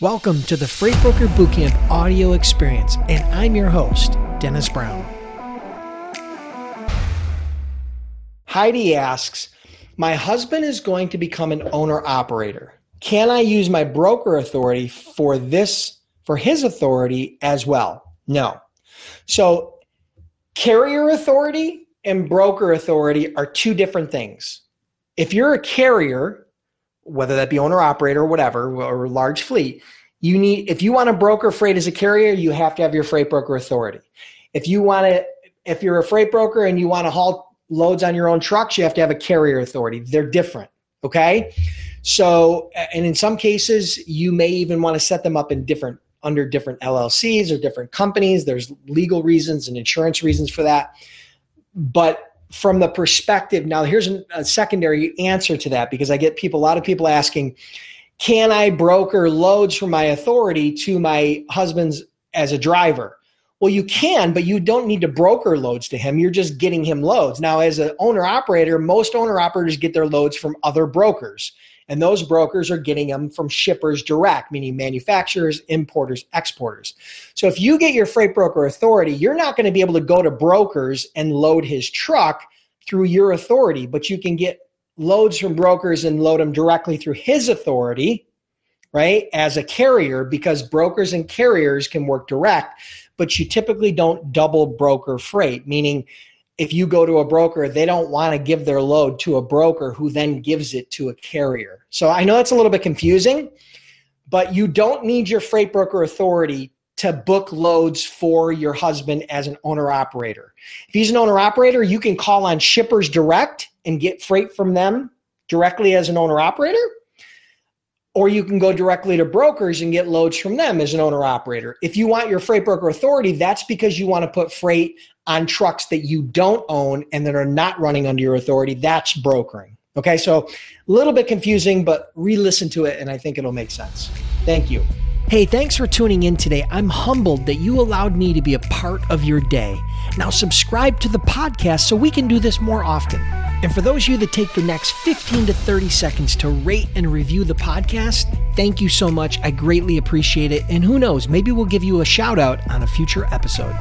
Welcome to the Freight Broker Bootcamp audio experience, and I'm your host, Dennis Brown. Heidi asks, My husband is going to become an owner operator. Can I use my broker authority for this, for his authority as well? No. So, carrier authority and broker authority are two different things. If you're a carrier, whether that be owner operator or whatever, or large fleet, you need if you want to broker freight as a carrier, you have to have your freight broker authority. If you want to if you're a freight broker and you want to haul loads on your own trucks, you have to have a carrier authority. They're different. Okay. So, and in some cases, you may even want to set them up in different under different LLCs or different companies. There's legal reasons and insurance reasons for that. But from the perspective now here's a secondary answer to that because i get people a lot of people asking can i broker loads from my authority to my husband's as a driver? Well you can but you don't need to broker loads to him. You're just getting him loads. Now as an owner operator most owner operators get their loads from other brokers and those brokers are getting them from shippers direct, meaning manufacturers, importers, exporters. So if you get your freight broker authority, you're not going to be able to go to brokers and load his truck through your authority, but you can get loads from brokers and load them directly through his authority, right? As a carrier, because brokers and carriers can work direct, but you typically don't double broker freight, meaning if you go to a broker, they don't want to give their load to a broker who then gives it to a carrier. So I know that's a little bit confusing, but you don't need your freight broker authority to book loads for your husband as an owner operator. If he's an owner operator, you can call on shippers direct and get freight from them directly as an owner operator. Or you can go directly to brokers and get loads from them as an owner operator. If you want your freight broker authority, that's because you want to put freight on trucks that you don't own and that are not running under your authority, that's brokering. Okay, so a little bit confusing, but re listen to it and I think it'll make sense. Thank you. Hey, thanks for tuning in today. I'm humbled that you allowed me to be a part of your day. Now, subscribe to the podcast so we can do this more often. And for those of you that take the next 15 to 30 seconds to rate and review the podcast, thank you so much. I greatly appreciate it. And who knows, maybe we'll give you a shout out on a future episode.